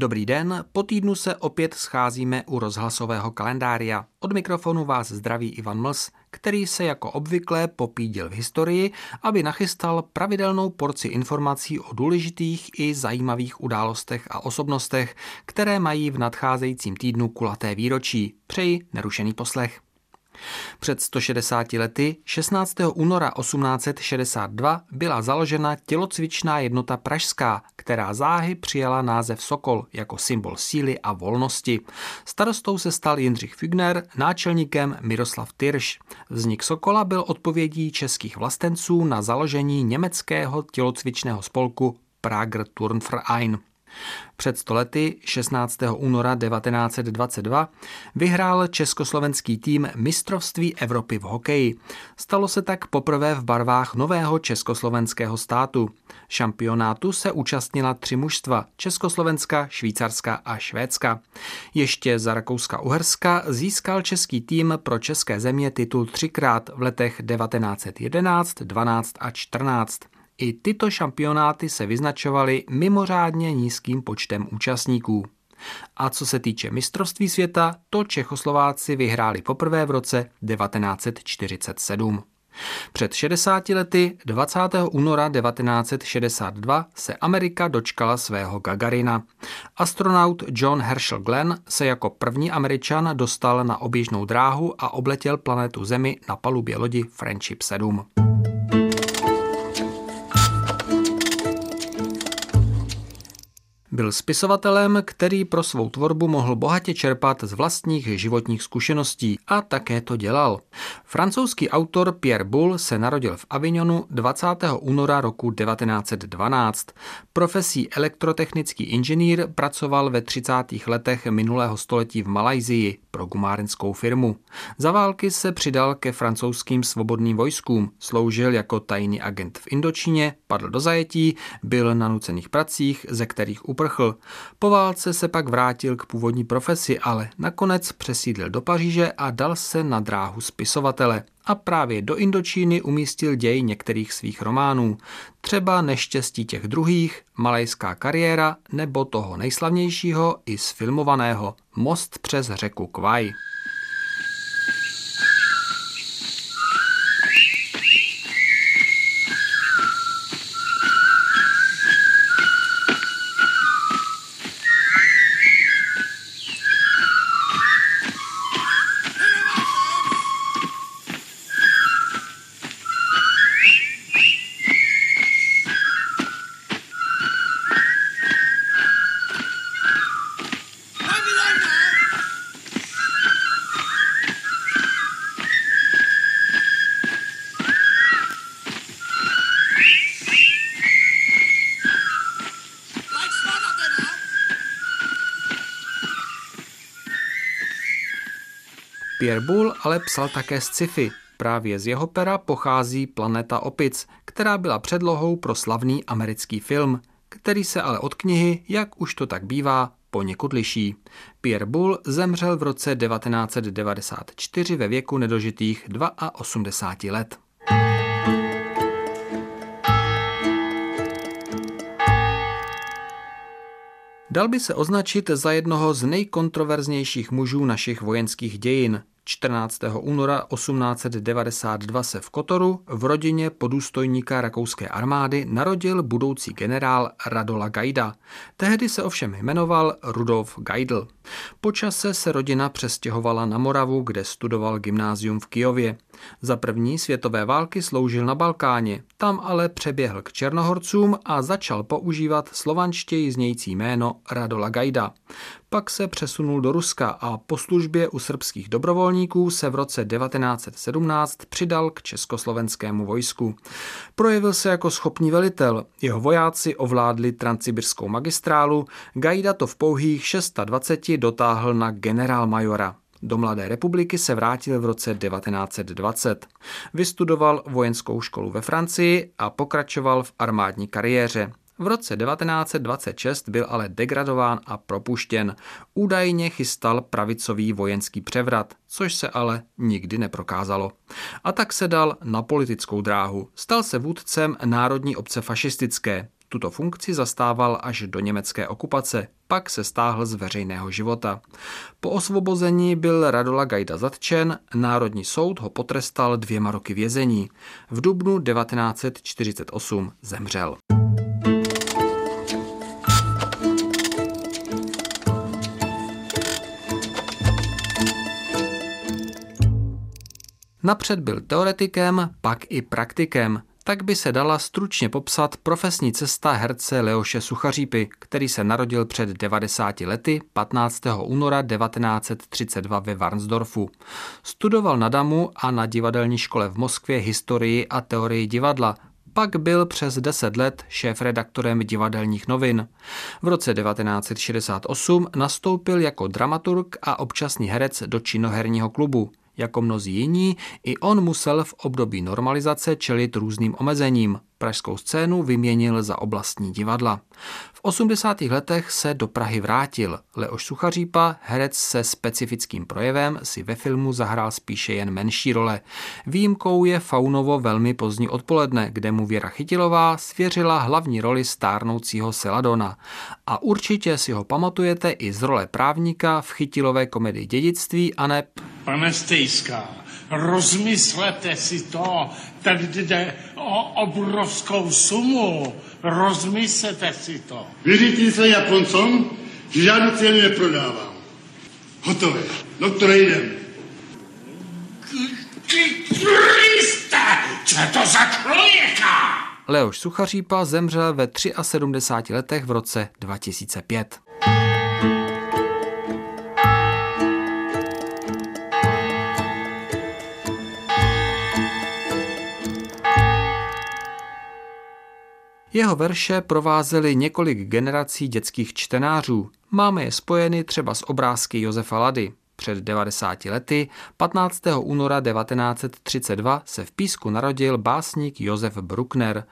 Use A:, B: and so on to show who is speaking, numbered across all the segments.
A: Dobrý den, po týdnu se opět scházíme u rozhlasového kalendária. Od mikrofonu vás zdraví Ivan Mls, který se jako obvykle popídil v historii, aby nachystal pravidelnou porci informací o důležitých i zajímavých událostech a osobnostech, které mají v nadcházejícím týdnu kulaté výročí. Přeji nerušený poslech. Před 160 lety, 16. února 1862, byla založena tělocvičná jednota Pražská, která záhy přijala název Sokol jako symbol síly a volnosti. Starostou se stal Jindřich Fügner, náčelníkem Miroslav Tyrš. Vznik Sokola byl odpovědí českých vlastenců na založení německého tělocvičného spolku Prager Turnverein. Před stolety 16. února 1922 vyhrál československý tým mistrovství Evropy v hokeji. Stalo se tak poprvé v barvách nového československého státu. Šampionátu se účastnila tři mužstva Československa, Švýcarska a Švédska. Ještě za Rakouska-Uherska získal český tým pro české země titul třikrát v letech 1911, 12 a 14. I tyto šampionáty se vyznačovaly mimořádně nízkým počtem účastníků. A co se týče mistrovství světa, to Čechoslováci vyhráli poprvé v roce 1947. Před 60 lety 20. února 1962 se Amerika dočkala svého Gagarina. Astronaut John Herschel Glenn se jako první američan dostal na oběžnou dráhu a obletěl planetu Zemi na palubě lodi Friendship 7. Byl spisovatelem, který pro svou tvorbu mohl bohatě čerpat z vlastních životních zkušeností a také to dělal. Francouzský autor Pierre Boulle se narodil v Avignonu 20. února roku 1912. Profesí elektrotechnický inženýr pracoval ve 30. letech minulého století v Malajzii pro gumárenskou firmu. Za války se přidal ke francouzským svobodným vojskům, sloužil jako tajný agent v Indočíně, padl do zajetí, byl na nucených pracích, ze kterých uprchl. Po válce se pak vrátil k původní profesi, ale nakonec přesídlil do Paříže a dal se na dráhu spisovatele a právě do Indočíny umístil děj některých svých románů. Třeba Neštěstí těch druhých, Malajská kariéra nebo toho nejslavnějšího i sfilmovaného Most přes řeku Kvaj. Pierre Boulle ale psal také sci-fi. Právě z jeho pera pochází Planeta opic, která byla předlohou pro slavný americký film, který se ale od knihy, jak už to tak bývá, poněkud liší. Pierre Boulle zemřel v roce 1994 ve věku nedožitých 82 let. Dal by se označit za jednoho z nejkontroverznějších mužů našich vojenských dějin. 14. února 1892 se v Kotoru v rodině podůstojníka rakouské armády narodil budoucí generál Radola Gajda. Tehdy se ovšem jmenoval Rudolf Geidl. Po čase se rodina přestěhovala na Moravu, kde studoval gymnázium v Kijově. Za první světové války sloužil na Balkáně, tam ale přeběhl k Černohorcům a začal používat slovanštěji znějící jméno Radola Gajda. Pak se přesunul do Ruska a po službě u srbských dobrovolníků se v roce 1917 přidal k československému vojsku. Projevil se jako schopný velitel, jeho vojáci ovládli transsibirskou magistrálu, Gajda to v pouhých 620 dotáhl na generálmajora. Do Mladé republiky se vrátil v roce 1920. Vystudoval vojenskou školu ve Francii a pokračoval v armádní kariéře. V roce 1926 byl ale degradován a propuštěn. Údajně chystal pravicový vojenský převrat, což se ale nikdy neprokázalo. A tak se dal na politickou dráhu. Stal se vůdcem Národní obce fašistické. Tuto funkci zastával až do německé okupace, pak se stáhl z veřejného života. Po osvobození byl Radola Gajda zatčen, Národní soud ho potrestal dvěma roky vězení. V dubnu 1948 zemřel. Napřed byl teoretikem, pak i praktikem. Tak by se dala stručně popsat profesní cesta herce Leoše Suchařípy, který se narodil před 90 lety 15. února 1932 ve Varnsdorfu. Studoval na Damu a na divadelní škole v Moskvě historii a teorii divadla, pak byl přes 10 let šéf-redaktorem divadelních novin. V roce 1968 nastoupil jako dramaturg a občasný herec do činoherního klubu. Jako mnozí jiní, i on musel v období normalizace čelit různým omezením. Pražskou scénu vyměnil za oblastní divadla. V 80. letech se do Prahy vrátil. Leoš Suchařípa, herec se specifickým projevem, si ve filmu zahrál spíše jen menší role. Výjimkou je Faunovo velmi pozdní odpoledne, kde mu Věra Chytilová svěřila hlavní roli stárnoucího Seladona. A určitě si ho pamatujete i z role právníka v Chytilové komedii Dědictví a neb
B: Pane Stejská, rozmyslete si to, tady jde o obrovskou sumu. Rozmyslete si to.
C: Věříte se Japoncom, že žádnou cenu neprodávám. Hotové. Doktore, jdem.
B: Kriste, co je to za člověka?
A: Leoš Suchařípa zemřel ve 73 letech v roce 2005. Jeho verše provázely několik generací dětských čtenářů. Máme je spojeny třeba s obrázky Josefa Lady. Před 90 lety, 15. února 1932, se v Písku narodil básník Josef Bruckner.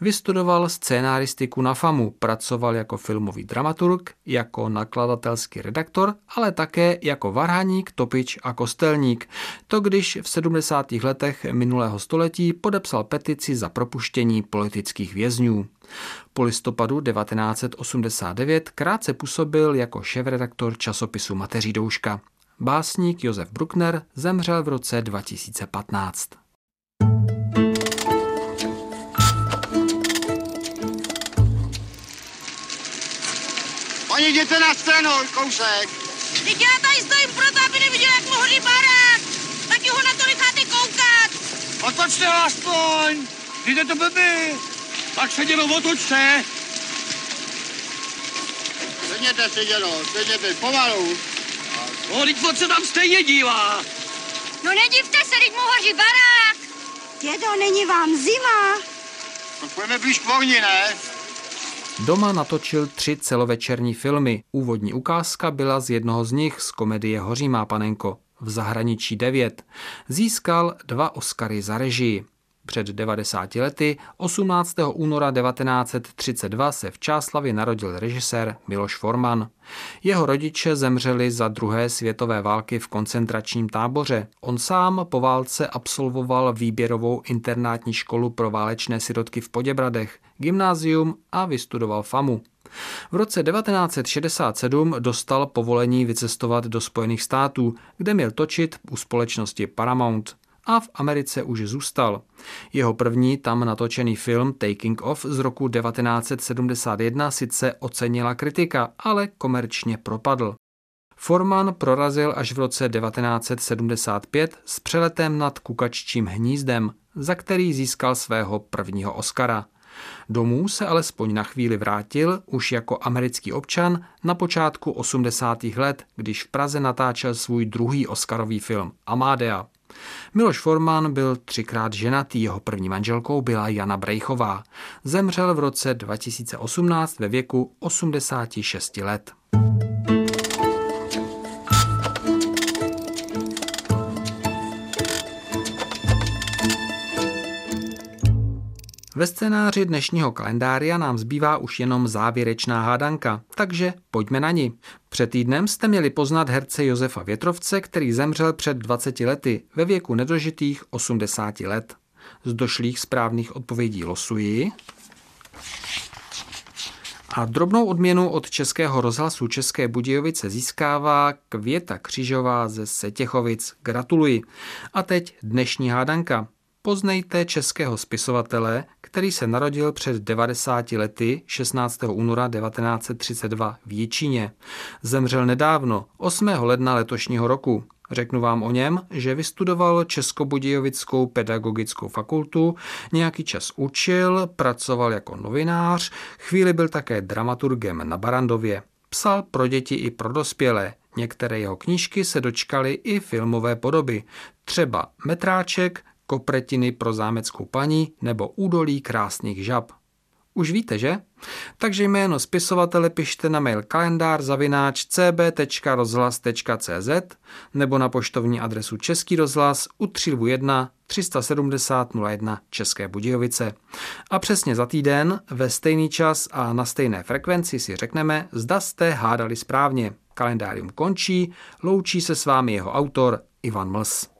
A: Vystudoval scénáristiku na FAMu, pracoval jako filmový dramaturg, jako nakladatelský redaktor, ale také jako varhaník, topič a kostelník. To když v 70. letech minulého století podepsal petici za propuštění politických vězňů. Po listopadu 1989 krátce působil jako šéf-redaktor časopisu Mateří Douška. Básník Josef Bruckner zemřel v roce 2015.
C: Oni jděte na scénu, kousek.
D: Teď já tady stojím proto, aby neviděl, jak mu hoří barák. Taky ho na to necháte koukat.
E: Otočte ho aspoň! Jde to blbý! Tak se dělo otočte!
C: Sedněte si, dědo, sedněte, pomalu.
E: No, teď se tam stejně dívá!
D: No nedivte se, teď mu hoří barák. Dědo, není vám zima?
C: Tak pojďme blíž k ohni, ne?
A: Doma natočil tři celovečerní filmy. Úvodní ukázka byla z jednoho z nich z komedie Hoří má panenko. V zahraničí devět. Získal dva Oscary za režii. Před 90 lety, 18. února 1932, se v Čáslavě narodil režisér Miloš Forman. Jeho rodiče zemřeli za druhé světové války v koncentračním táboře. On sám po válce absolvoval výběrovou internátní školu pro válečné sirotky v Poděbradech, gymnázium a vystudoval FAMu. V roce 1967 dostal povolení vycestovat do Spojených států, kde měl točit u společnosti Paramount a v Americe už zůstal. Jeho první tam natočený film Taking Off z roku 1971 sice ocenila kritika, ale komerčně propadl. Forman prorazil až v roce 1975 s přeletem nad kukaččím hnízdem, za který získal svého prvního Oscara. Domů se alespoň na chvíli vrátil už jako americký občan na počátku 80. let, když v Praze natáčel svůj druhý Oscarový film Amadea. Miloš Forman byl třikrát ženatý, jeho první manželkou byla Jana Brejchová. Zemřel v roce 2018 ve věku 86 let. Ve scénáři dnešního kalendária nám zbývá už jenom závěrečná hádanka, takže pojďme na ní. Před týdnem jste měli poznat herce Josefa Větrovce, který zemřel před 20 lety ve věku nedožitých 80 let. Z došlých správných odpovědí losuji. A drobnou odměnu od Českého rozhlasu České Budějovice získává Květa Křižová ze Setěchovic. Gratuluji. A teď dnešní hádanka. Poznejte českého spisovatele, který se narodil před 90 lety 16. února 1932 v Jičíně. Zemřel nedávno, 8. ledna letošního roku. Řeknu vám o něm, že vystudoval Českobudějovickou pedagogickou fakultu, nějaký čas učil, pracoval jako novinář, chvíli byl také dramaturgem na Barandově. Psal pro děti i pro dospělé. Některé jeho knížky se dočkaly i filmové podoby. Třeba Metráček, Kopretiny pro zámeckou paní nebo Údolí krásných žab. Už víte, že? Takže jméno spisovatele pište na mail kalendár zavináč cb.rozhlas.cz nebo na poštovní adresu Český rozhlas u 1 370 01 České Budějovice. A přesně za týden ve stejný čas a na stejné frekvenci si řekneme, zda jste hádali správně. Kalendárium končí, loučí se s vámi jeho autor Ivan Mls.